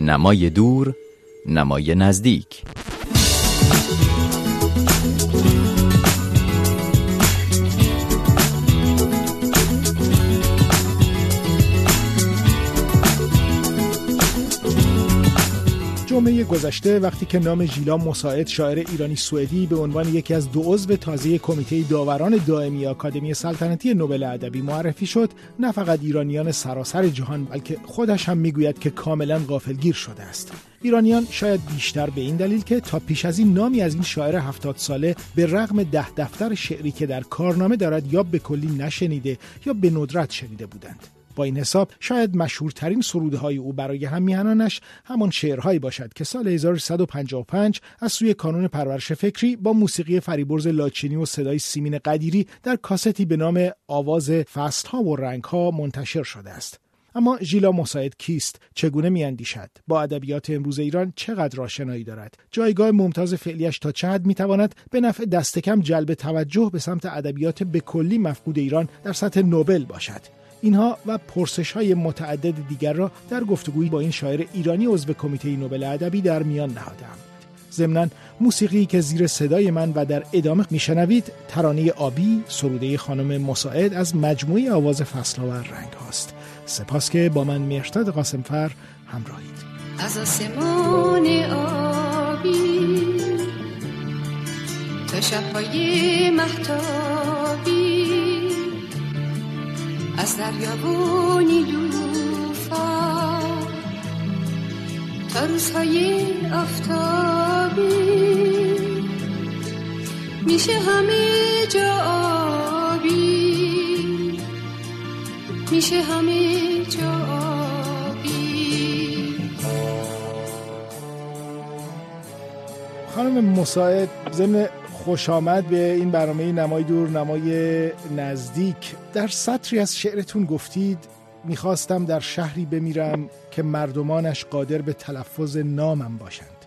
نمای دور نمای نزدیک. جمعه گذشته وقتی که نام ژیلا مساعد شاعر ایرانی سوئدی به عنوان یکی از دو عضو تازه کمیته داوران دائمی آکادمی سلطنتی نوبل ادبی معرفی شد نه فقط ایرانیان سراسر جهان بلکه خودش هم می‌گوید که کاملا غافلگیر شده است. ایرانیان شاید بیشتر به این دلیل که تا پیش از این نامی از این شاعر هفتاد ساله به رغم ده دفتر شعری که در کارنامه دارد یا به کلی نشنیده یا به ندرت شنیده بودند. با این حساب شاید مشهورترین سروده های او برای همیهنانش همان شعرهایی باشد که سال 1355 از سوی کانون پرورش فکری با موسیقی فریبرز لاچینی و صدای سیمین قدیری در کاستی به نام آواز ها و ها منتشر شده است. اما ژیلا مساعد کیست چگونه میاندیشد؟ با ادبیات امروز ایران چقدر آشنایی دارد؟ جایگاه ممتاز فعلیش تا چه حد می‌تواند به نفع دستکم جلب توجه به سمت ادبیات به کلی مفقود ایران در سطح نوبل باشد؟ اینها و پرسش های متعدد دیگر را در گفتگویی با این شاعر ایرانی عضو کمیته نوبل ادبی در میان نهادم ضمنا موسیقی که زیر صدای من و در ادامه میشنوید ترانه آبی سروده خانم مساعد از مجموعه آواز فصلها و رنگ هاست سپاس که با من مرشد قاسمفر همراهید. از آسمان آبی تا شبهای محتابی از دریا و نیلوفر تا روزهای آفتابی میشه همه جا آبی. میشه همه جا آبی. خانم مساعد ضمن خوش آمد به این برنامه نمای دور نمای نزدیک. در سطری از شعرتون گفتید می‌خواستم در شهری بمیرم که مردمانش قادر به تلفظ نامم باشند.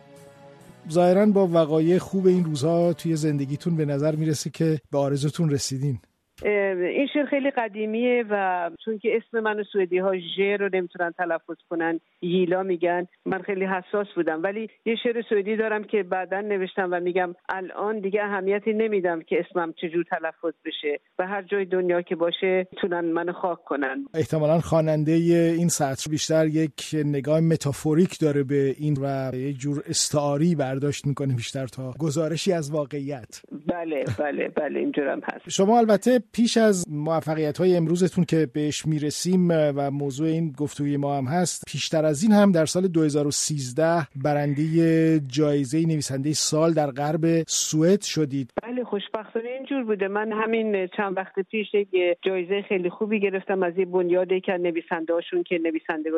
ظاهرا با وقایع خوب این روزها توی زندگیتون به نظر می‌رسه که به آرزوتون رسیدین. این شعر خیلی قدیمیه و چون که اسم من سوئدی ها ژ رو نمی‌تونن تلفظ کنن ییلا میگن من خیلی حساس بودم. ولی یه شعر سوئدی دارم که بعدا نوشتم و میگم الان دیگه اهمیتی نمیدم که اسمم چجور تلفظ بشه و هر جای دنیا که باشه تونن من خاک کنن. احتمالا خواننده این سطر بیشتر یک نگاه متافوریک داره به این و یه جور استعاری برداشت می‌کنه بیشتر تا گزارشی از واقعیت. بله بله بله اینجورم هست. شما البته پیش از موفقیت های امروزتون که بهش می‌رسیم و موضوع این گفتگوی ما هم هست پیشتر از این هم در سال 2013 برنده جایزه نویسنده سال در غرب سوئد شدید. بله خوشبختانه اینجور بوده. من همین چند وقت پیش یک جایزه خیلی خوبی گرفتم از یه بنیاد که نویسنده هاشون که نویسنده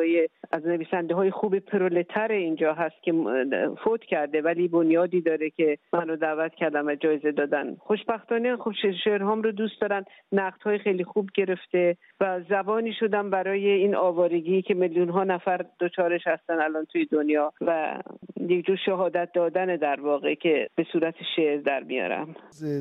از نویسنده های خوب پرولتر اینجا هست که فوت کرده ولی بنیادی داره که منو دعوت کردم و جایزه دادن. خوشبختانه خوب شعرهام رو دوست دارن نقد های خیلی خوب گرفته و زبانی شدم برای این آوارگی که میلیون ها نفر دچارش هستن الان توی دنیا و یک جور شهادت دادن در واقع که به صورت شعر در میارم.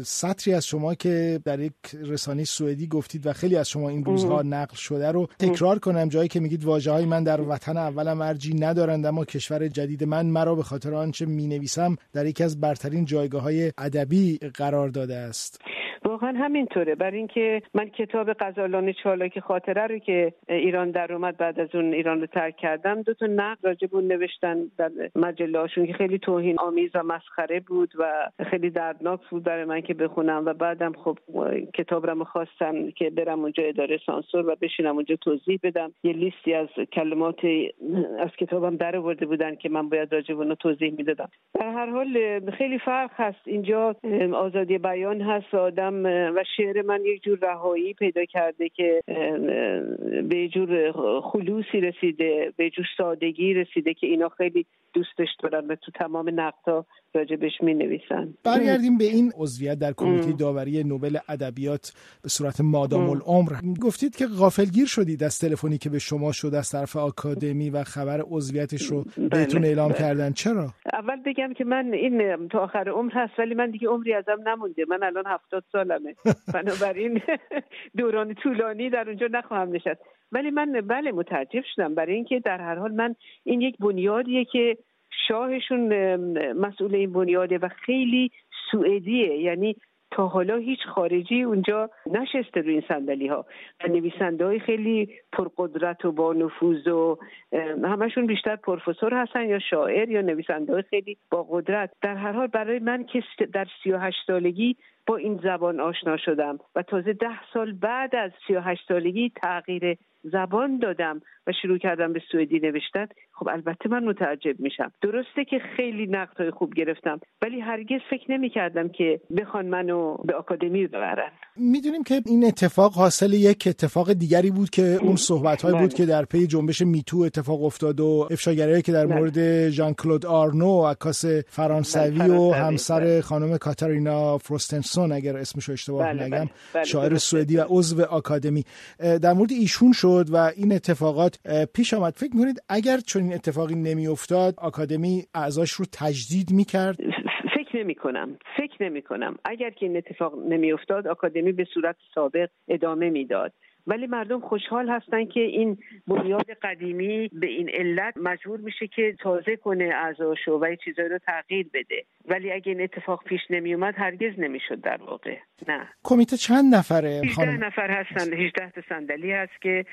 سطری از شما که در یک رسانه سوئدی گفتید و خیلی از شما این روزها نقل شده رو تکرار کنم. جایی که میگید واجه های من در وطن اولم ارجی ندارند اما کشور جدید من مرا به خاطر آنچه می نویسم در یکی از برترین جایگاه های ادبی قرار داده است. واقعا همینطوره. برای اینکه من کتاب غزالان چالاک خاطره رو که ایران در اومد بعد از اون ایران رو ترک کردم دو تا نقد راجب نوشتن در مجله که خیلی توهین آمیز و مسخره بود و خیلی دردناک بود برای من که بخونم و بعدم خب کتاب رو خواستم که برم اونجا اداره سانسور و بشینم اونجا توضیح بدم. یه لیستی از کلمات از کتابم در آورده بودن که من باید راجب اون توضیح می‌دادم. در هر حال خیلی فرق هست. اینجا آزادی بیان هست. آدم و شعر من یک جور رهایی پیدا کرده که به جور خلوصی رسیده به جور سادگی رسیده که اینا خیلی دوستش دارن و تو تمام نقطا راجبش می نویسن برگردیم به این عضویت در کمیته داوری نوبل ادبیات به صورت مادام العمر. گفتید که غافلگیر شدید از تلفنی که به شما شد از طرف آکادمی و خبر عضویتش رو بله، بهتون اعلام بله. کردن. چرا؟ اول بگم که من این تا آخر عمر هست ولی من دیگه عمری ازم نمونده. من الان هفتاد سالمه. بنابراین دوران طولانی در اونجا نخواهم نشست. ولی من بله متعجب شدم. برای اینکه در هر حال من این یک بنیادیه که شاهشون مسئول این بنیاده و خیلی سوئدیه. یعنی تا حالا هیچ خارجی اونجا نشسته روی این صندلی ها نویسنده های خیلی پرقدرت و با نفوذ و همشون بیشتر پروفسور هستن یا شاعر یا نویسنده های خیلی با قدرت. در هر حال برای من که در سی و هشت سالگی با این زبان آشنا شدم و تازه ده سال بعد از سی و هشت سالگی تغییر زبان دادم و شروع کردم به سوئدی نوشتن خب البته من متعجب میشم درسته که خیلی نقد های خوب گرفتم ولی هرگز فکر نمی کردم که بخوان منو به آکادمی ببرن می‌دونیم که این اتفاق حاصل یک اتفاق دیگری بود که اون صحبت های بود بله. که در پی جنبش میتو اتفاق افتاد و افشاگرایی که در بله. مورد ژان کلود آرنو عکاس فرانسوی بله، و همسر خانم کاتارینا فروستنسون اگر اسمش اشتباه نگم شاعر سوئدی و عضو آکادمی. در مورد ایشون شد و این اتفاقات پیش آمد. فکر می‌کنید اگر چنین اتفاقی نمیافتاد آکادمی اعضاش رو تجدید می‌کرد؟ فکر نمی کنم فکر نمی کنم اگر که این اتفاق نمیافتاد آکادمی به صورت سابق ادامه می‌داد. ولی مردم خوشحال هستن که این بنیاد قدیمی به این علت مجبور میشه که تازه کنه اعضاشو و چیزایی رو تغییر بده. ولی اگه این اتفاق پیش نمی اومد هرگز نمی‌شد در واقع. نه. کمیته چند نفره 18 نفر هستن. 18 تا صندلی هست که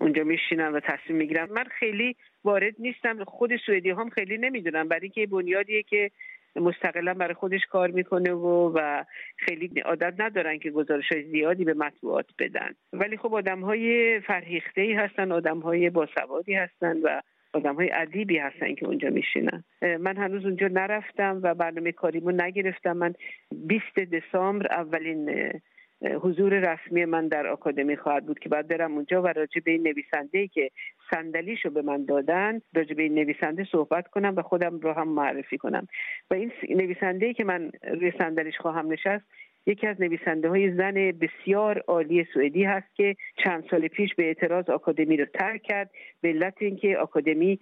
اونجا میشینن و تصمیم می‌گیرن. من خیلی وارد نیستم. خود سوئدی هم خیلی نمی‌دونم. برای که بنیادیه که مستقلا برای خودش کار می‌کنه و و خیلی عادت ندارن که گزارش های زیادی به مطبوعات بدن. ولی خب آدم های فرهیخته ای هستن آدم های باسوادی هستن و آدم های عدیبی هستن که اونجا میشینن. من هنوز اونجا نرفتم و برنامه کاریمو نگرفتم. من 20 دسامبر اولین حضور رسمی من در آکادمی خواهد بود که بعد برم اونجا و راجع به این نویسنده که صندلیشو به من دادن راجع به این نویسنده صحبت کنم و خودم رو هم معرفی کنم. و این نویسنده که من روی صندلیش خواهم نشست یکی از نویسنده های زن بسیار عالی سوئدی هست که چند سال پیش به اعتراض آکادمی رو ترک کرد به علت اینکه آکادمی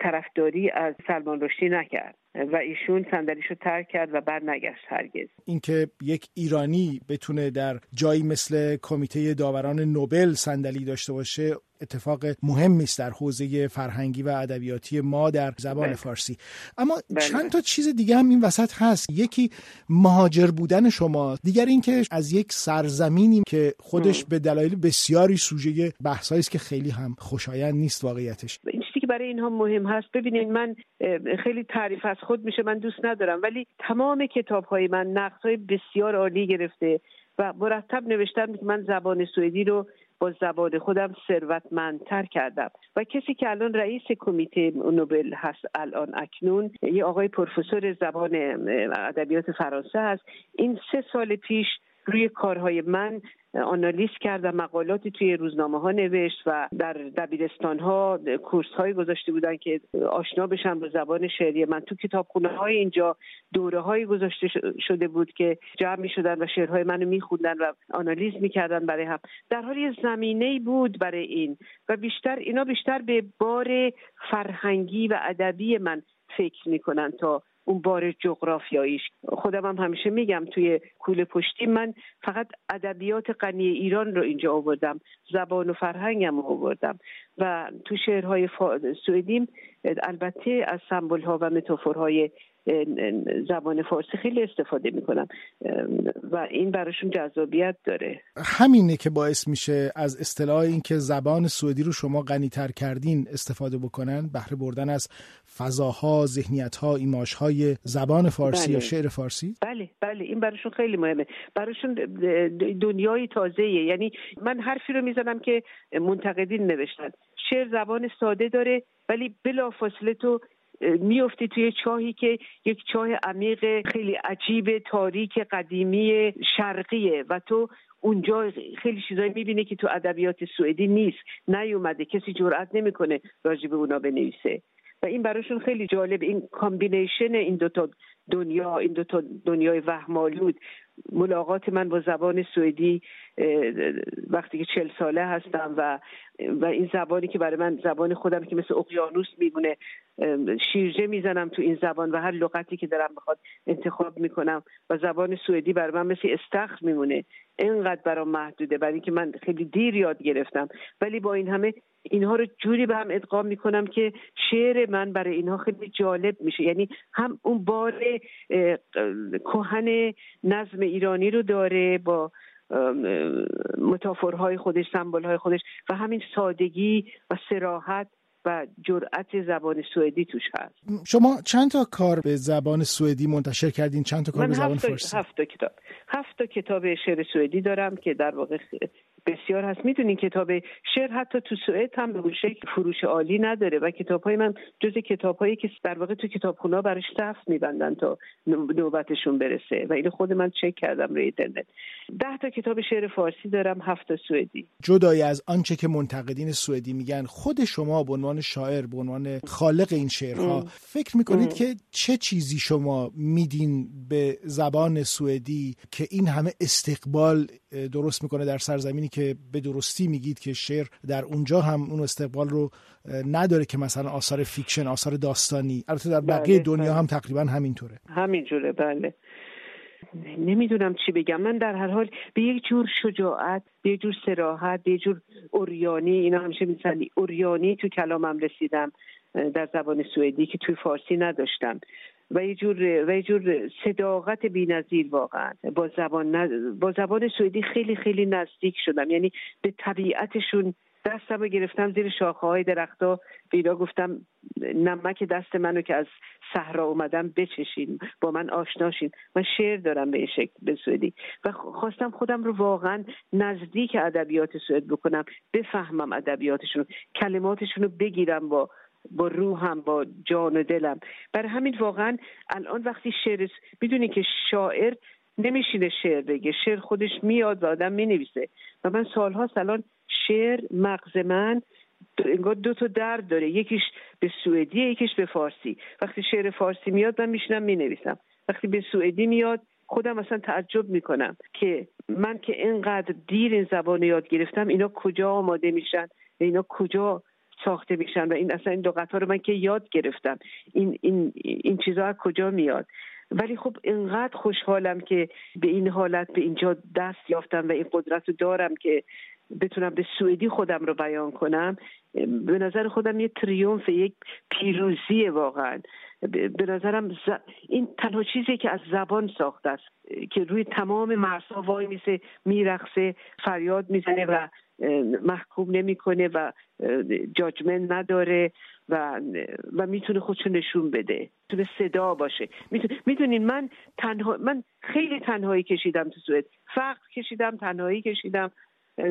طرفداری از سلمان رشدی نکرد. و ایشون صندلیش رو ترک کرد و بر نگشت هرگز. اینکه یک ایرانی بتونه در جایی مثل کمیته داوران نوبل صندلی داشته باشه اتفاق مهمی است در حوزه فرهنگی و ادبیاتی ما در زبان بله. فارسی. اما بله. چند تا چیز دیگه هم این وسط هست. یکی مهاجر بودن شما دیگر اینکه از یک سرزمینی که خودش به دلایل بسیاری سوژه بحثایی است که خیلی هم خوشایند نیست واقعیتش. برای اینها مهم هست. ببینید من خیلی تعریف از خود میشه من دوست ندارم. ولی تمام کتاب های من نقد های بسیار عالی گرفته و مرتب نوشتم که من زبان سوئدی رو با زبان خودم ثروتمندتر کردم. و کسی که الان رئیس کمیته نوبل هست الان اکنون یه آقای پروفسور زبان ادبیات فرانسه هست. این سه سال پیش روی کارهای من آنالیز کرد و مقالاتی توی روزنامه ها نوشت و در دبیرستان ها کورس های گذاشته بودن که آشنا بشن با زبان شعری. من تو کتابخونه های اینجا دوره های گذاشته شده بود که جمع می شدن و شعرهای منو می و آنالیز می کردن برای هم. در حال یه زمینه بود برای این و بیشتر اینا بیشتر به بار فرهنگی و ادبی من فکر می‌کنن تا اون بار جغرافیاییش. خودم هم همیشه میگم توی کوله پشتی من فقط ادبیات غنی ایران رو اینجا آوردم. زبان و فرهنگم آوردم. و تو شعرهای سوئدیم البته از سمبل ها و متافورهای زبان فارسی خیلی استفاده می‌کنم. و این براشون جذابیت داره. همینه که باعث میشه از اصطلاح اینکه زبان سوئدی رو شما غنیتر کردین استفاده بکنن. بهره بردن از فضاها ذهنیتها ایماژهای زبان فارسی بله. یا شعر فارسی؟ بله بله. این براشون خیلی مهمه. براشون دنیای تازه یعنی من حرفی رو می‌زنم که منتقدین نوشتن. شعر زبان ساده داره ولی بلافاصله تو میفتی توی چاهی که یک چاه عمیق خیلی عجیب تاریک قدیمی شرقیه. و تو اونجا خیلی چیزایی می‌بینه که تو ادبیات سوئدی نیست. نیومده. کسی جرئت نمی‌کنه راجع به اونا بنویسه. و این براشون خیلی جالب. این combination این دوتا دنیا این دوتا دنیای وهمالود ملاقات من با زبان سوئدی وقتی که چل ساله هستم و و این زبانی که برای من زبان خودم که مثل اقیانوس میمونه شیرجه می‌زنم تو این زبان و هر لغتی که دارم بخواد انتخاب می‌کنم و زبان سوئدی برای من مثل استخر میمونه. اینقدر برام محدوده برای اینکه من خیلی دیر یاد گرفتم. ولی با این همه اینها رو جوری به هم ادغام می‌کنم که شعر من برای اینها خیلی جالب میشه. یعنی هم اون بار کهن نظم ایرانی رو داره با متافورهای خودش سمبولهای خودش و همین سادگی و سراحت و جرأت زبان سوئدی توش هست. شما چند تا کار به زبان سوئدی منتشر کردین؟ چند تا کار به زبان فارسی؟ هفت تا کتاب هفت تا کتاب شعر سوئدی دارم که در واقع بسیار هست. می‌دونین کتاب شعر حتی تو سوئد هم به اون شکل فروش عالی نداره و کتاب های من جز کتاب هایی که در واقع تو کتابخونه براش صف میبندن تا نوبتشون برسه. و این خود من چک کردم روی اینترنت. ده تا کتاب شعر فارسی دارم هفت تا سوئدی. جدای از آنچه که منتقدین سوئدی میگن خود شما به عنوان شاعر به عنوان خالق این شعرها فکر می‌کنید که چه چیزی شما میدین به زبان سوئدی که این همه استقبال درست می‌کنه در سرزمینی که به درستی میگید که شعر در اونجا هم اون استقبال رو نداره که مثلا آثار fiction آثار داستانی. البته در بقیه بله، دنیا بله. هم تقریبا همینطوره. همینجوره بله. نمی‌دونم چی بگم. من در هر حال به یک جور شجاعت به یک جور صراحت به یک جور عریانی اینا همیشه میسنی عریانی تو کلامم رسیدم در زبان سوئدی که توی فارسی نداشتم. و یه جور و یه جور صداقت بی‌نظیر واقعا. با زبان با زبان سوئدی خیلی خیلی نزدیک شدم. یعنی به طبیعتشون دستم رو گرفتم زیر شاخه های درختا بیدا گفتم نمک دست منو که از صحرا اومدم بچشین. با من آشناشین من شعر دارم به این شکل به سوئدی. و خواستم خودم رو واقعا نزدیک ادبیات سوئد بکنم. بفهمم ادبیاتشون کلماتشون رو بگیرم با با روحم با جان و دلم. برای همین واقعا الان وقتی شعر می‌دونی که شاعر نمیشینه شعر بگه شعر خودش میاد و آدم می‌نویسه. و من سالهاست الان شعر مغز من انگار دو تا درد داره. یکیش به سوئدی یکیش به فارسی. وقتی شعر فارسی میاد من میشینم می‌نویسم. وقتی به سوئدی میاد خودم اصلا تعجب می‌کنم که من که اینقدر دیر این زبان یاد گرفتم اینا کجا آماده میشن؟ اینا کجا ساخته میشن و این اصلا این دو قطار رو من که یاد گرفتم. این این این چیزها از کجا میاد؟ ولی خب اینقدر خوشحالم که به این حالت به اینجا دست یافتم و این قدرت رو دارم که بتونم به سوئدی خودم رو بیان کنم. به نظر خودم یه تریومف یک پیروزی واقعا. به نظرم این تنها چیزی که از زبان ساخته است که روی تمام مرزها وای میسه میرخصه فریاد می‌زنه و محکوم نمی‌کنه و جاجمنت نداره و و می‌تونه خودشو نشون بده. می‌تونه صدا باشه. می‌دونین من تنها من خیلی تنهایی کشیدم تو سوئد. فقر کشیدم تنهایی کشیدم.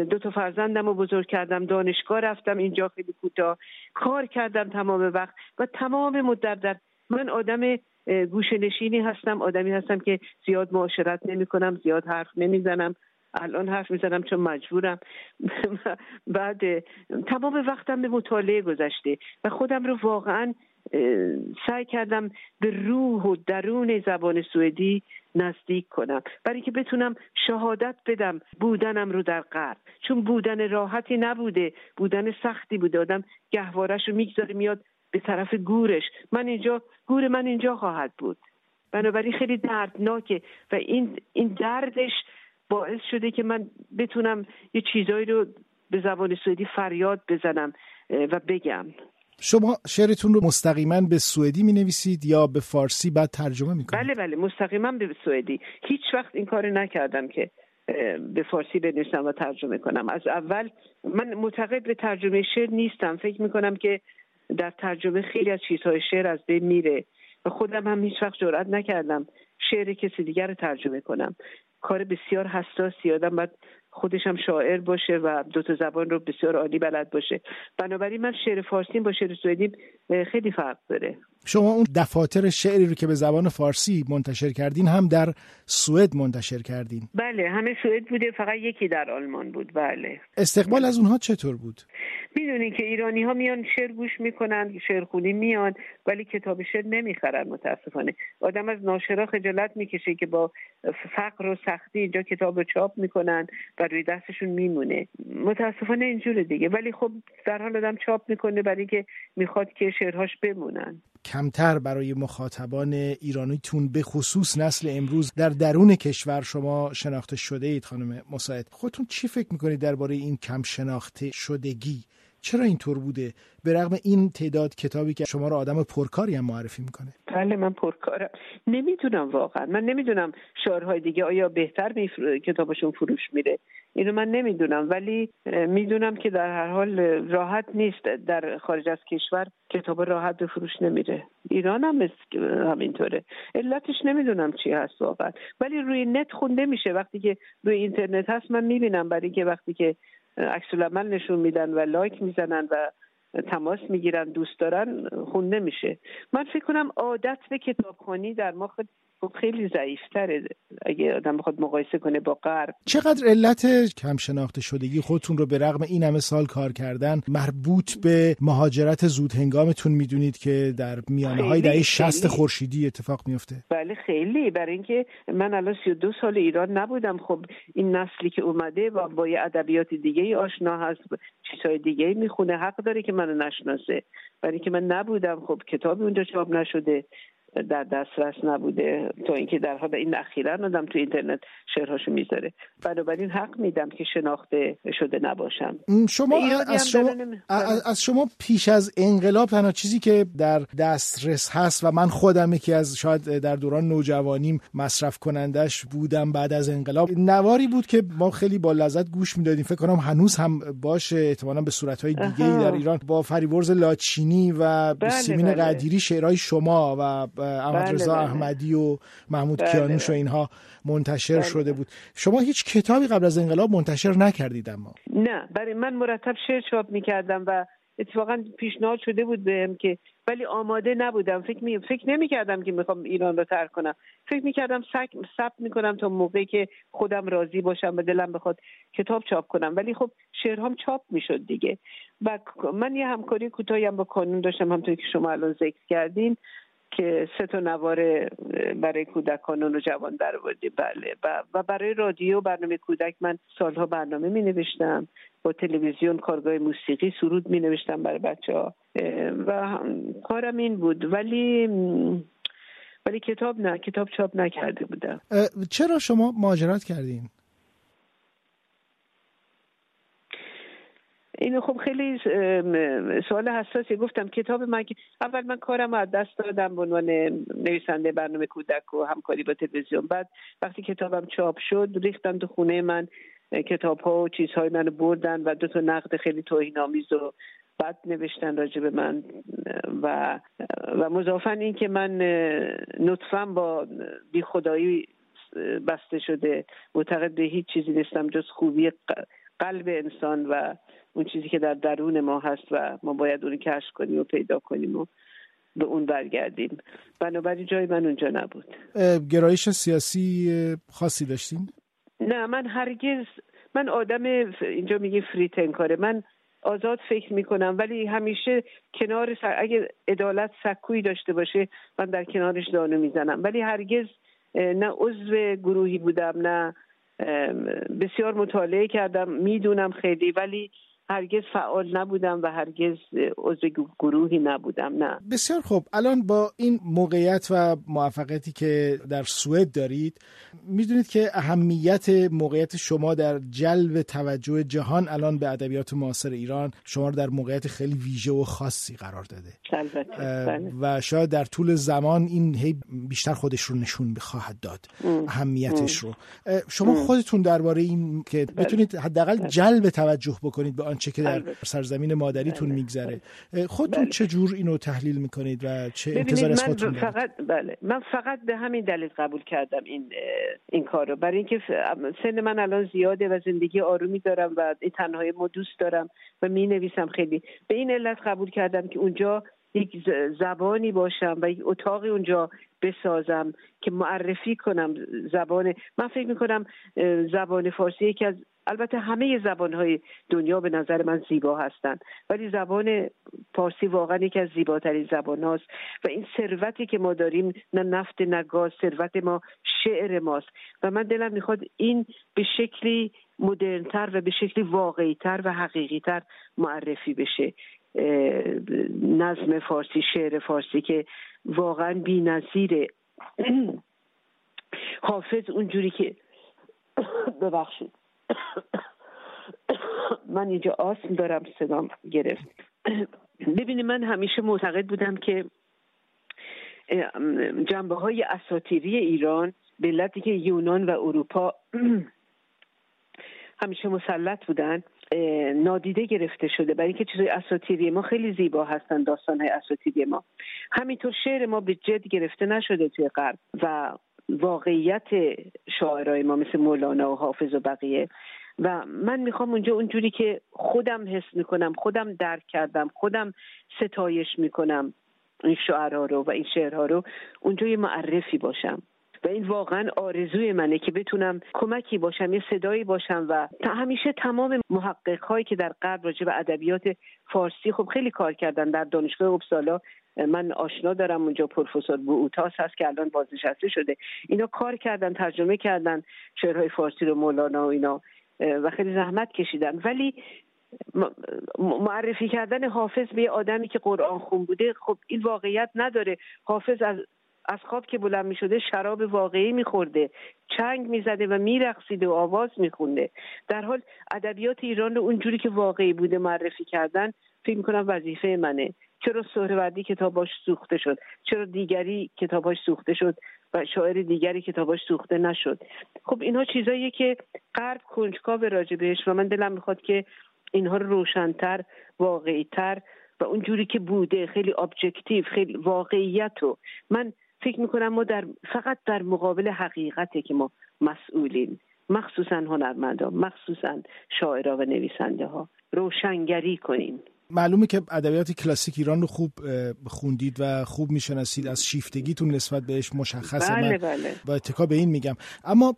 دو تا فرزندم رو بزرگ کردم دانشگاه رفتم اینجا خیلی کوتاه. کار کردم تمام وقت و تمام مدت در من آدم گوشه نشینی هستم آدمی هستم که زیاد معاشرت نمی کنم زیاد حرف نمی‌زنم. الان حرف می‌زنم چون مجبورم. بعد تمام وقتم به مطالعه گذشته و خودم رو واقعا سعی کردم به روح و درون زبان سوئدی نزدیک کنم. برای که بتونم شهادت بدم بودنم رو در غرب. چون بودن راحتی نبوده بودن سختی بوده. آدم گهوارش رو می‌گذاره میاد به طرف گورش. من اینجا گور من اینجا خواهد بود. بنابراین خیلی دردناکه و این این دردش باعث شده که من بتونم یه چیزایی رو به زبان سوئدی فریاد بزنم و بگم. شما شعرتون رو مستقیما به سوئدی می نویسید یا به فارسی بعد ترجمه می بله بله مستقیما به سوئدی. هیچ وقت این کار نکردم که به فارسی بنویسم و ترجمه کنم. از اول من معتقد به ترجمه شعر نیستم. فکر می کنم که در ترجمه خیلی از چیزهای شعر از بین میره. و خودم هم هیچ وقت جرأت نکردم شعر کسی دیگر رو ترجمه کنم. کار بسیار حساسی. آدم باید خودش هم شاعر باشه و دو تا زبان رو بسیار عالی بلد باشه. بنابراین من شعر فارسی با شعر سوئدی خیلی فرق داره. شما اون دفاتر شعری رو که به زبان فارسی منتشر کردین هم در سوئد منتشر کردین. بله همه سوئد بوده فقط یکی در آلمان بود. بله. استقبال از اونها چطور بود؟ می‌دونین که ایرانی ها میان شعر گوش می‌کنن شعرخونی میان ولی کتاب شعر نمی‌خرن متاسفانه. آدم از ناشرا خجالت می‌کشه که با فقر و سختی اینجا کتاب رو چاپ می‌کنن و روی دستشون میمونه. متاسفانه اینجوره دیگه. ولی خب در حال آدم چاپ می‌کنه برای که می‌خواد که شعرهاش بمونن. کمتر برای مخاطبان ایرانیتون به خصوص نسل امروز در درون کشور شما شناخته شده اید خانم مساعد. خودتون چی فکر می‌کنید درباره این کم شناخته شدگی؟ چرا اینطور بوده؟ به رغم این تعداد کتابی که شما رو آدم پرکاری هم معرفی می‌کنه. بله من پرکارم. نمی‌دونم واقعا. من نمی‌دونم شعرهای دیگه آیا بهتر می کتابشون فروش میره اینو من نمی‌دونم. ولی می‌دونم که در هر حال راحت نیست در خارج از کشور کتاب راحت به فروش نمیره ایران هم همینطوره. علتش نمی‌دونم چی هست واقعا. ولی روی نت خونده میشه. وقتی که روی اینترنت هست من می‌بینم. برای که وقتی که عکس العمل نشون میدن و لایک می‌زنن و تماس می‌گیرن دوست دارن خونده میشه من فکر کنم عادت به کتابخوانی در ما خب خیلی ضعیفتره. اگه آدم بخواد مقایسه کنه با غرب. چقدر علت کم شناخته شدگی خودتون رو به رغم این همه سال کار کردن مربوط به مهاجرت زود هنگامتون می‌دونید که در میانه های دهه 60 خورشیدی اتفاق میفته بله خیلی. برای اینکه من الان 32 سال ایران نبودم. خب این نسلی که اومده با یه ادبیات دیگه ای آشنا هست چیزهای دیگه ای می‌خونه حق داره که منو نشناسه. برای اینکه من نبودم خب کتابی اونجا چاپ نشده. در دسترس نبوده. تا اینکه در حال این اخیرا آدم تو اینترنت شعرهاشو می‌ذاره. بنابراین حق میدم که شناخته شده نباشم. شما از شما, از شما پیش از انقلاب تنها چیزی که در دسترس هست و من خودم یکی از شاید در دوران نوجوانیم مصرف کنندش بودم بعد از انقلاب. نواری بود که ما خیلی با لذت گوش می‌دادیم. فکر کنم هنوز هم باشه. احتمالا به صورتهای دیگه در ایران با فریورز لاچینی و بله سیمین بله. قدیری شعرهای شما و احمد بله، رضا بله. احمدی و محمود بله کیانوش و اینها منتشر بله. شده بود. شما هیچ کتابی قبل از انقلاب منتشر نکردید اما؟ نه برای من مرتب شعر چاپ می‌کردم و اتفاقا پیشنهاد شده بود بهم که ولی آماده نبودم. فکر می... فکر نمی کردم که می‌خوام ایران رو ترک کنم. فکر می کردم سک... ثبت می‌کنم تا موقعی که خودم راضی باشم و دلم بخواد کتاب چاپ کنم. ولی خب شعرهام چاپ می‌شد دیگه. و من یه همکاری کوتاهی هم با کانون داشتم همونطور که شما الان ذکر کردین. که سه تا نوار برای کودکان و جوان در بله. و برای رادیو برنامه کودک من سالها برنامه می نوشتم با تلویزیون کارگاه موسیقی سرود می نوشتم برای بچه ها و کارم این بود. ولی ولی کتاب نه کتاب چاپ نکرده بودم. چرا شما مهاجرت کردین؟ اینو خب خیلی سوال حساسی گفتم کتاب من اول من کارم از دست دادم به عنوان نویسنده برنامه کودک و همکاری با تلویزیون. بعد وقتی کتابم چاپ شد ریختم تو خونه من کتاب ها و چیزهای منو بردن و دو تا نقد خیلی توهین آمیز و بد نوشتن راجع به من. و و مضافا این که من نطفم با بی خدایی بسته شده. معتقد به هیچ چیزی نیستم جز خوبی قلب انسان و اون چیزی که در درون ما هست و ما باید اون کشف کنیم و پیدا کنیم و به اون برگردیم. بنابراین جای من اونجا نبود. گرایش سیاسی خاصی داشتین؟ نه من هرگز من آدم اینجا میگه فری تنکاره من آزاد فکر می‌کنم ولی همیشه کنار سر... اگه عدالت سکویی داشته باشه من در کنارش دانو می‌زنم. ولی هرگز نه عضو گروهی بودم نه بسیار مطالعه کردم می‌دونم خیلی ولی هرگز فعال نبودم و هرگز عضو گروهی نبودم نه. بسیار خوب. الان با این موقعیت و موفقیتی که در سوئد دارید می‌دونید که اهمیت موقعیت شما در جلب توجه جهان الان به ادبیات معاصر ایران شما رو در موقعیت خیلی ویژه و خاصی قرار داده. بله. و شاید در طول زمان این هی بیشتر خودش رو نشون بخواهد داد اهمیتش رو. شما خودتون درباره این که بله. بتونید حداقل بله. جلب توجه بکنید به آنچه که در سرزمین مادریتون بله. میگذره. خودتون چه جور اینو تحلیل می‌کنید و چه انتظار از خودتون فقط بله. من فقط به همین دلیل قبول کردم این این کارو. برای اینکه سن من الان زیاده و زندگی آرومی دارم و این تنهایی مو دوست دارم و می نویسم خیلی. به این علت قبول کردم که اونجا یک زبانی باشم و یک اتاقی اونجا بسازم که معرفی کنم زبان. من فکر می‌کنم زبان فارسی یکی از البته همه زبانهای دنیا به نظر من زیبا هستند ولی زبان پارسی واقعا یکی از زیباترین زبان هاست و این ثروتی که ما داریم نه نفت نه گاز ثروت ما شعر ماست. و من دلم می‌خواد این به شکلی مدرنتر و به شکلی واقعیتر و حقیقیتر معرفی بشه. نظم فارسی شعر فارسی که واقعا بی نظیره حافظ اونجوری که ببخشید. من اینجا آسم دارم صدام گرفت. ببینید من همیشه معتقد بودم که جنبه های اساتیری ایران ملتی که یونان و اروپا همیشه مسلط بودن نادیده گرفته شده. برای اینکه چیزای اساتیری ما خیلی زیبا هستن داستان های اساتیری ما. همینطور شعر ما به جد گرفته نشده توی غرب. و واقعیت شاعرای ما مثل مولانا و حافظ و بقیه. و من می‌خوام اونجا اونجوری که خودم حس می‌کنم خودم درک کردم خودم ستایش می‌کنم این شعرها رو و این شعرها رو اونجا یه معرفی باشم. و این واقعا آرزوی منه که بتونم کمکی باشم یه صدایی باشم و تا همیشه تمام محقق هایی که در غرب راجع به ادبیات فارسی خب خیلی کار کردن در دانشگاه اپسالا من آشنا دارم اونجا پروفسور بوتاس هست که الان بازنشسته شده. اینا کار کردن ترجمه کردن شعرهای فارسی رو مولانا و اینا و خیلی زحمت کشیدن. ولی معرفی کردن حافظ به آدمی که قرآن خون بوده خب این واقعیت نداره. حافظ از از خواب که بلند می شده شراب واقعی می خورده چنگ می زده و می رقصیده و آواز می خونده در حال ادبیات ایران رو اونجوری که واقعی بوده معرفی کردن فکر می کنم وظیفه منه. چرا سهروردی کتاباش سوخته شد؟ چرا دیگری کتاباش سوخته شد و شاعر دیگری کتاباش سوخته نشد؟ خب اینها چیزاییه که غرب کنجکاو راجع بهش و من دلم می‌خواد که اینها رو روشنتر واقعیتر و اونجوری که بوده خیلی objective خیلی واقعیت و من فکر می‌کنم ما در فقط در مقابل حقیقته که ما مسئولیم. مخصوصا هنرمندان مخصوصا شاعرها و نویسنده ها روشنگری کنیم. معلومه که ادبیات کلاسیک ایران رو خوب خوندید و خوب می‌شناسید. از شیفتگیتون نسبت بهش مشخصه. بله بله. با اتکا به این میگم. اما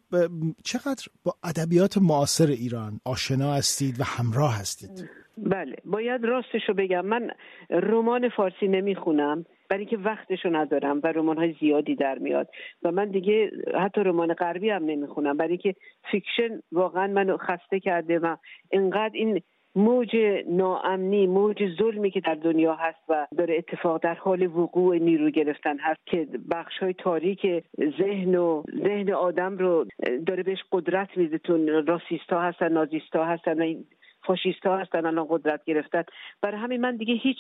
چقدر با ادبیات معاصر ایران آشنا هستید و همراه هستید؟ بله باید راستشو بگم. من رمان فارسی نمی‌خونم برای اینکه وقتشو ندارم و رمان های زیادی در میاد. و من دیگه حتی رمان غربی هم نمی‌خونم. برای اینکه fiction واقعا منو خسته کرده و انقدر این موج ناامنی موج ظلمی که در دنیا هست و داره اتفاق در حال وقوع نیرو گرفتن هست که بخش های تاریک ذهن و ذهن آدم رو داره بهش قدرت میده. راسیستا هستن نازیستا هستن و فاشیستا هستن الان قدرت گرفتن. برای همین من دیگه هیچ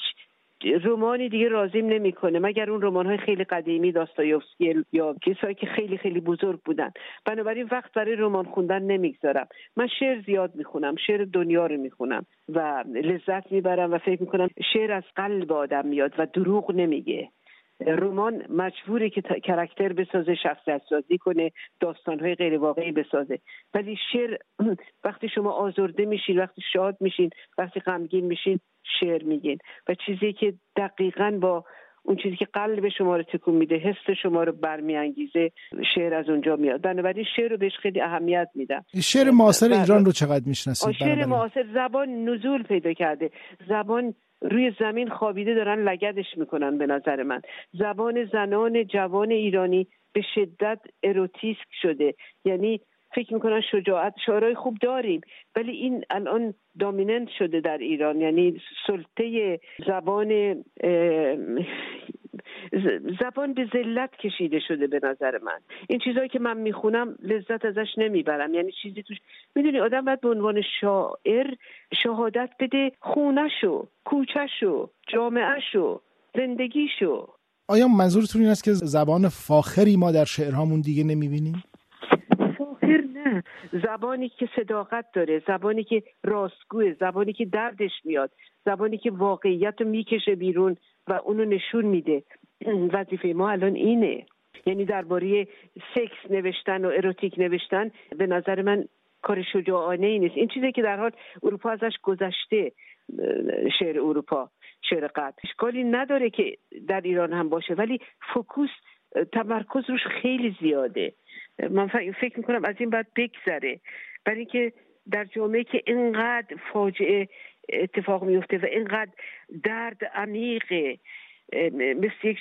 رومانی دیگه رازیم نمی‌کنه. مگر اون رمان های خیلی قدیمی داستایوفسکی یا کسایی که خیلی خیلی بزرگ بودن. بنابراین وقت برای رمان خوندن نمی‌گذارم. من شعر زیاد می‌خونم شعر دنیا رو می‌خونم و لذت می‌برم و فکر می‌کنم شعر از قلب آدم میاد و دروغ نمیگه. رمان مجبوره که کرکتر بسازه شخصیت سازی کنه داستانهای غیر واقعی بسازه. ولی شعر وقتی شما آزرده میشین وقتی شاد میشین وقتی غمگین میشین شعر میگین. و چیزی که دقیقا با اون چیزی که قلب شما رو تکون میده حس شما رو برمیانگیزه شعر از اونجا میاد. بنابراین شعر رو بهش خیلی اهمیت میدم. شعر معاصر ایران رو چقدر می‌شناسید؟ شعر معاصر زبان نزول پیدا کرده. زبان روی زمین خوابیده دارن لگدش می‌کنن به نظر من. زبان زنان جوان ایرانی به شدت اروتیسک شده. یعنی فکر می‌کنن شجاعت شعرهای خوب داریم ولی این الان دامیننت شده در ایران. یعنی سلطه زبان زبان به ذلت کشیده شده به نظر من. این چیزهایی که من می‌خونم لذت ازش نمی‌برم. یعنی چیزی توش می‌دونی آدم باید به عنوان شاعر شهادت بده خونشو کوچهشو جامعهشو زندگیشو. آیا منظورتون این است که زبان فاخری ما در شعرهامون دیگه نمی‌بینیم؟ فاخر نه. زبانی که صداقت داره زبانی که راستگوه زبانی که دردش میاد زبانی که واقعیت رو می‌کشه بیرون و اونو نشون میده. وظیفه ما الان اینه. یعنی درباره سکس نوشتن و اروتیک نوشتن به نظر من کار شجاعانه ای نیست. این چیزی که در حال اروپا ازش گذشته شعر اروپا شعر قبل اشکالی نداره که در ایران هم باشه ولی focus تمرکز روش خیلی زیاده. من فکر می‌کنم از این بعد بگذره. برای اینکه در جامعه که اینقدر فاجعه اتفاق میفته و اینقدر درد عمیقه مثل یک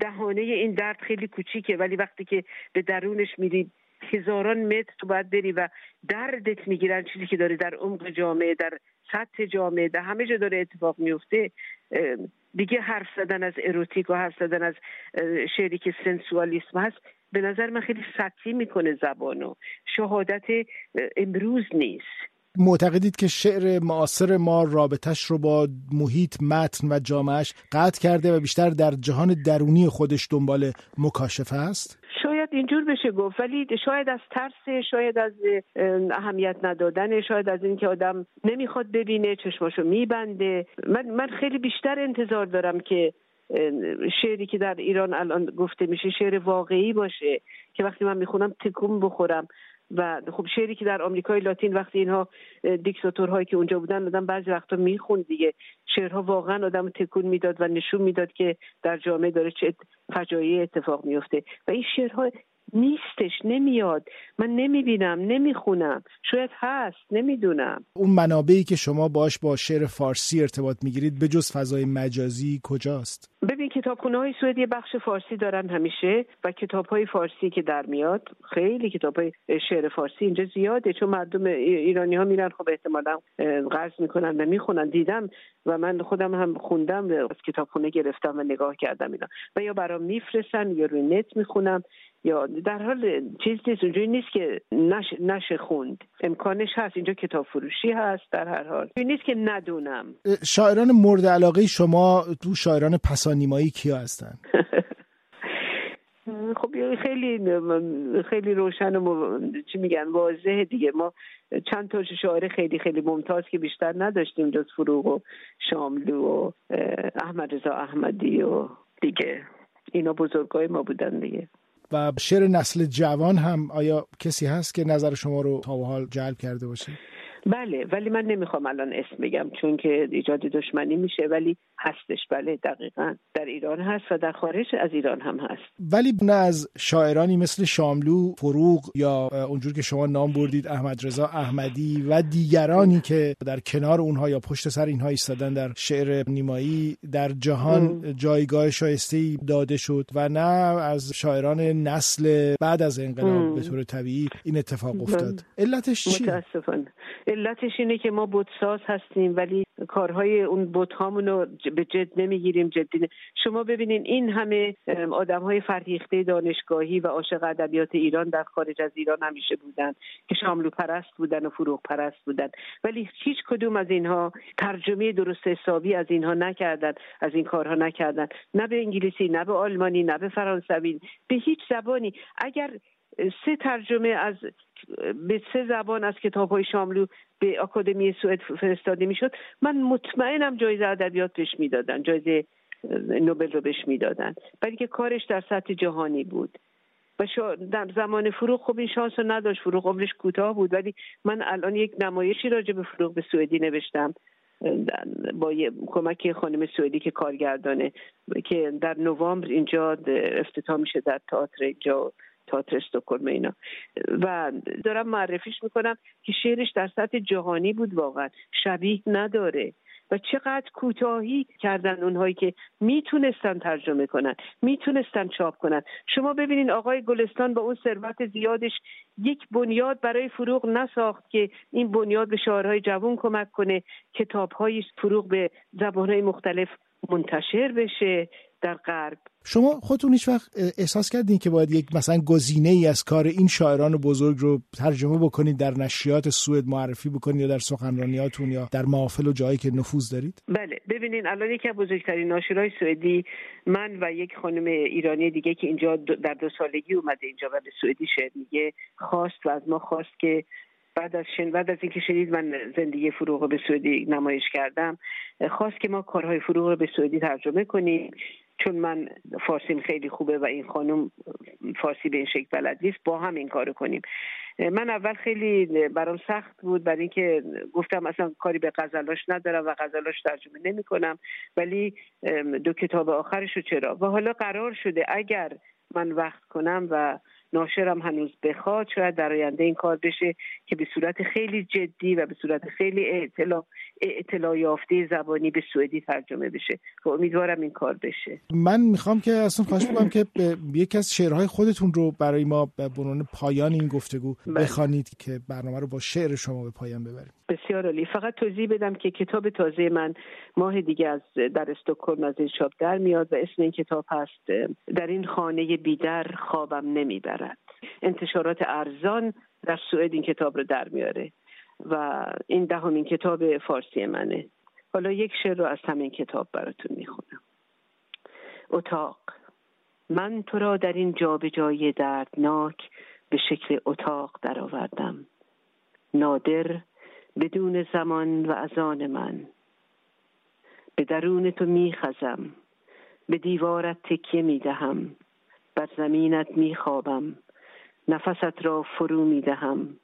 دهانه این درد خیلی کوچیکه ولی وقتی که به درونش میری هزاران متر تو باید بری و دردت می‌گیرن چیزی که داره در عمق جامعه در سطح جامعه در همه جا داره اتفاق میفته دیگه حرف زدن از اروتیک و حرف زدن از شعری که سنسوالیسم هست به نظر من خیلی سطحی می‌کنه زبانو. شهادت امروز نیست. معتقدید که شعر معاصر ما رابطش رو با محیط متن و جامعش قطع کرده و بیشتر در جهان درونی خودش دنبال مکاشفه است؟ شاید اینجور بشه گفت ولی شاید از ترس شاید از اهمیت ندادن شاید از اینکه آدم نمی‌خواد ببینه چشماشو میبنده من من خیلی بیشتر انتظار دارم که شعری که در ایران الان گفته میشه شعر واقعی باشه که وقتی من می‌خونم تکون بخورم و خب شعری که در آمریکای لاتین وقتی اینها دیکتاتورهایی که اونجا بودن آدم بعضی وقتا میخون دیگه. شعرها واقعا آدم تکون می‌داد و نشون می‌داد که در جامعه داره چه فجایع اتفاق میفته و این شعرها نیستش نمیاد. من نمی‌بینم نمی‌خونم. شاید هست نمی‌دونم. اون منابعی که شما باش با شعر فارسی ارتباط می‌گیرید به جز فضای مجازی کجاست؟ ببین کتابخونه های سوئدی بخش فارسی دارن همیشه و کتاب های فارسی که در میاد خیلی کتاب های شعر فارسی اینجا زیاده چون مردم ایرانی ها میرن خب احتمالا قرض می‌کنن و می‌خونن. دیدم و من خودم هم خوندم از کتابخونه گرفتم و نگاه کردم اینا. و یا برام میفرستن یا روی نت می‌خونم یا در حال چیز نیست اونجوری نیست که نش, نشه خوند. امکانش هست. اینجا کتاب فروشی هست در هر حال. نیست که ندونم. شاعران مورد علاقه شما تو شاعران پسانیمایی کیا هستن؟ خب خیلی خیلی روشن و چی میگن واضحه دیگه. ما چند تا شاعر خیلی خیلی ممتاز که بیشتر نداشتیم جز فروغ و شاملو و احمد رضا احمدی و دیگه. اینا بزرگای ما بودن دیگه. و شعر نسل جوان هم آیا کسی هست که نظر شما رو تا حال جلب کرده باشه؟ بله ولی من نمی‌خوام الان اسم بگم چون که ایجاد دشمنی میشه ولی هستش. بله دقیقا. در ایران هست و در خارج از ایران هم هست. ولی نه از شاعرانی مثل شاملو فروغ یا اونجور که شما نام بردید احمد رضا احمدی و دیگرانی که در کنار اونها یا پشت سر اینها ایستادن در شعر نیمایی در جهان جایگاه شایسته داده شد و نه از شاعران نسل بعد از انقلاب به طور طبیعی این اتفاق افتاد. علتش چیه؟ متاسفانه. علتش اینه که ما بودساز هستیم ولی کارهای اون بوت رو به جد نمی‌گیریم جدی شما ببینین این همه آدم های فرهیخته دانشگاهی و عاشق ادبیات ایران در خارج از ایران همیشه بودن که شاملو پرست بودن و فروغ پرست بودن. ولی هیچ کدوم از اینها ترجمه درست حسابی از اینها نکردن از این کارها نکردن. نه به انگلیسی نه به آلمانی نه به فرانسوی به هیچ زبانی. اگر سه ترجمه از به سه زبان از کتاب های شاملو به آکادمی سوئد فرستاده می‌شد. من مطمئنم جایزه ادبیات بهش می‌دادن جایزه نوبل رو بهش می‌دادن. برای که کارش در سطح جهانی بود. و در زمان فروغ خب این شانس رو نداشت. فروغ عمرش کوتاه بود. ولی من الان یک نمایشی راجع به فروغ به سوئدی نوشتم. با کمک خانم سوئدی که کارگردانه که در نوامبر اینجا افتتاح میشه در تئاتر اینجا تئاتر استکهلم اینا. و دارم معرفیش می‌کنم که شعرش در سطح جهانی بود واقعا. شبیه نداره. و چقدر کوتاهی کردن اونهایی که می‌تونستن ترجمه کنن می‌تونستن چاپ کنن. شما ببینین آقای گلستان با اون ثروت زیادش یک بنیاد برای فروغ نساخت که این بنیاد به شاعرهای جوان کمک کنه کتابهای فروغ به زبانهای مختلف منتشر بشه. در غرب. شما خودتون هیچ وقت احساس کردین که باید یک مثلا گزینه ای از کار این شاعران بزرگ رو ترجمه بکنید در نشریات سوئد معرفی بکنید یا در سخنرانیاتون یا در محافل و جایی که نفوذ دارید؟ بله ببینین الان یکی از بزرگترین ناشرهای سوئدی من و یک خانم ایرانی دیگه که اینجا در دو سالگی اومده اینجا و به سوئدی شعر میگه خواست و از ما خواست که بعد از شن بعد از اینکه شنید من زندگی فروغ به سوئدی نمایش کردم خواست که ما کارهای فروغ رو به سوئدی ترجمه کنیم. چون من فارسیم خیلی خوبه و این خانم فارسی به این شکل بلد نیست با هم این کارو کنیم. من اول خیلی برام سخت بود برای اینکه گفتم اصلا کاری به غزلاش ندارم و غزلاش ترجمه نمی کنم ولی دو کتاب آخرش رو چرا؟ و حالا قرار شده اگر من وقت کنم و ناشرم هنوز بخواد. شاید در آینده این کار بشه که به صورت خیلی جدی و به صورت خیلی اطلاع, اطلاع یافته زبانی به سوئدی ترجمه بشه. و امیدوارم این کار بشه. من می‌خوام که اصلا خواهش بکنم که یکی از شعرهای خودتون رو برای ما به عنوان پایان این گفتگو بله. بخوانید که برنامه رو با شعر شما به پایان ببریم. بسیار عالی. فقط توضیح بدم که کتاب تازه من ماه دیگه از در استکهلم از این شاب در میاد و اسم این کتاب هست در این خانه بیدر خوابم نمی‌برد انتشارات ارزان در سوئد این کتاب رو در میاره و این دهمین کتاب فارسی منه. حالا یک شعر رو از همین کتاب براتون می‌خونم. اتاق من تو را در این جابجایی دردناک به شکل اتاق درآوردم. نادر بدون زمان و ازان من. به درون تو میخزم به دیوارت تکیه می‌دهم. بر زمینت میخوابم. نفست را فرو می‌دهم.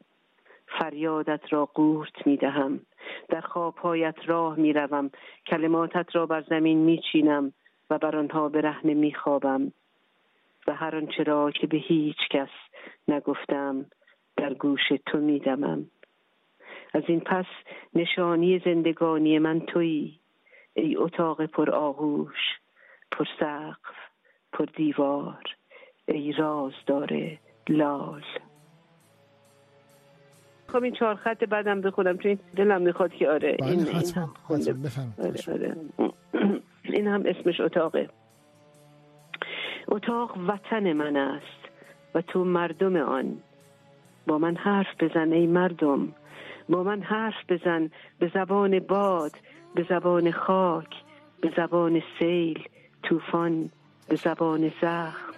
فریادت را قورت می‌دهم. در خوابهایت راه می‌روم. کلماتت را بر زمین میچینم و بر آنها برهنه میخوابم. و هر آنچه را که به هیچ کس نگفتم در گوش تو میدمم. از این پس نشانی زندگانی من تویی. ای اتاق پر آغوش پر سقف پر دیوار. ای راز داره لال. خب این چهار خط بعدم بخونم چون دلم می‌خواد که آره بله، این حتما این آره آره. این هم اسمش اتاقه. اتاق وطن من است و تو مردم آن. با من حرف بزن ای مردم. با من حرف بزن به زبان باد به زبان خاک به زبان سیل طوفان به زبان زخم.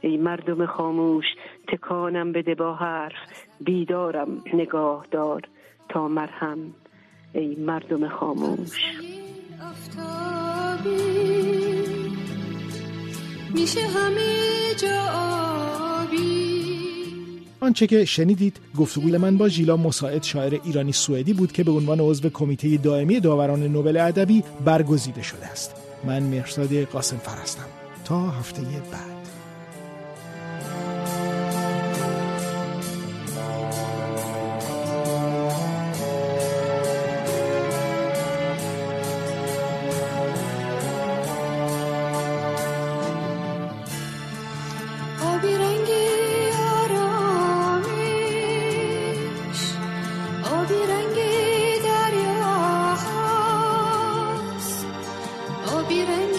ای مردم خاموش تکانم بده با حرف. بیدارم نگاه دار تا مرهم. ای مردم خاموش. میشه همه جا آنچه که شنیدید گفتگوی من با ژیلا مساعد شاعر ایرانی سوئدی بود که به عنوان عضو کمیته دائمی داوران نوبل ادبی برگزیده شده است. من مرساد قاسم فرستم تا هفته بعد. bir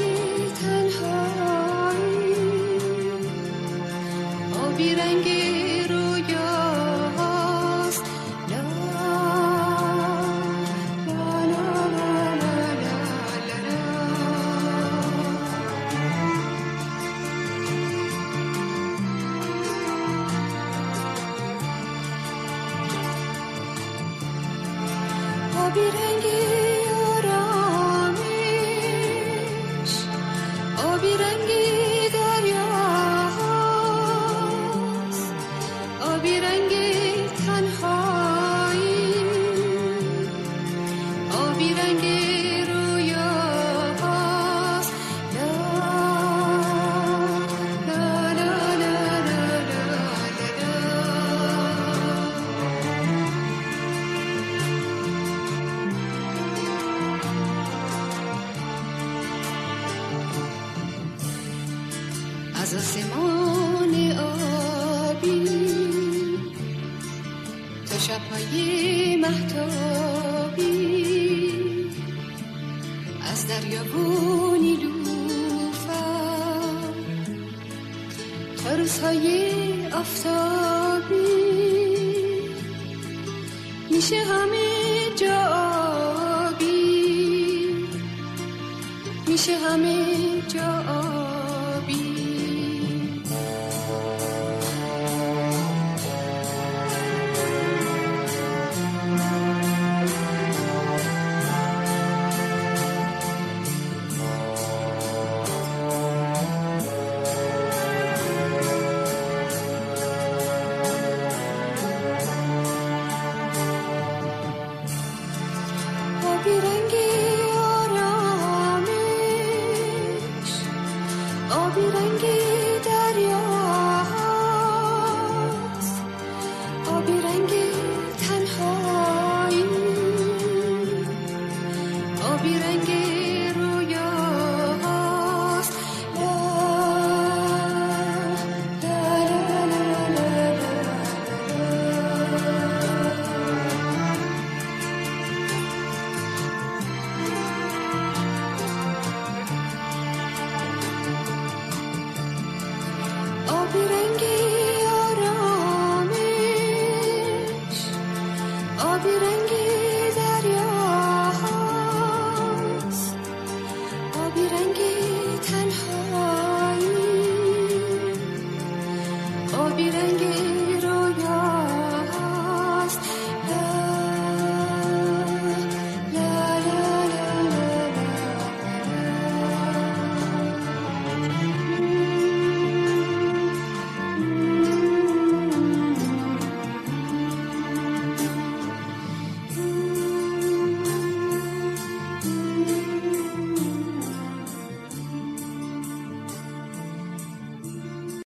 شبهای محتابی از دریا بونی لوفا تا روزهای آفتابی. میشه همه جا بی میشه همه جا آبی Oh, be like rengi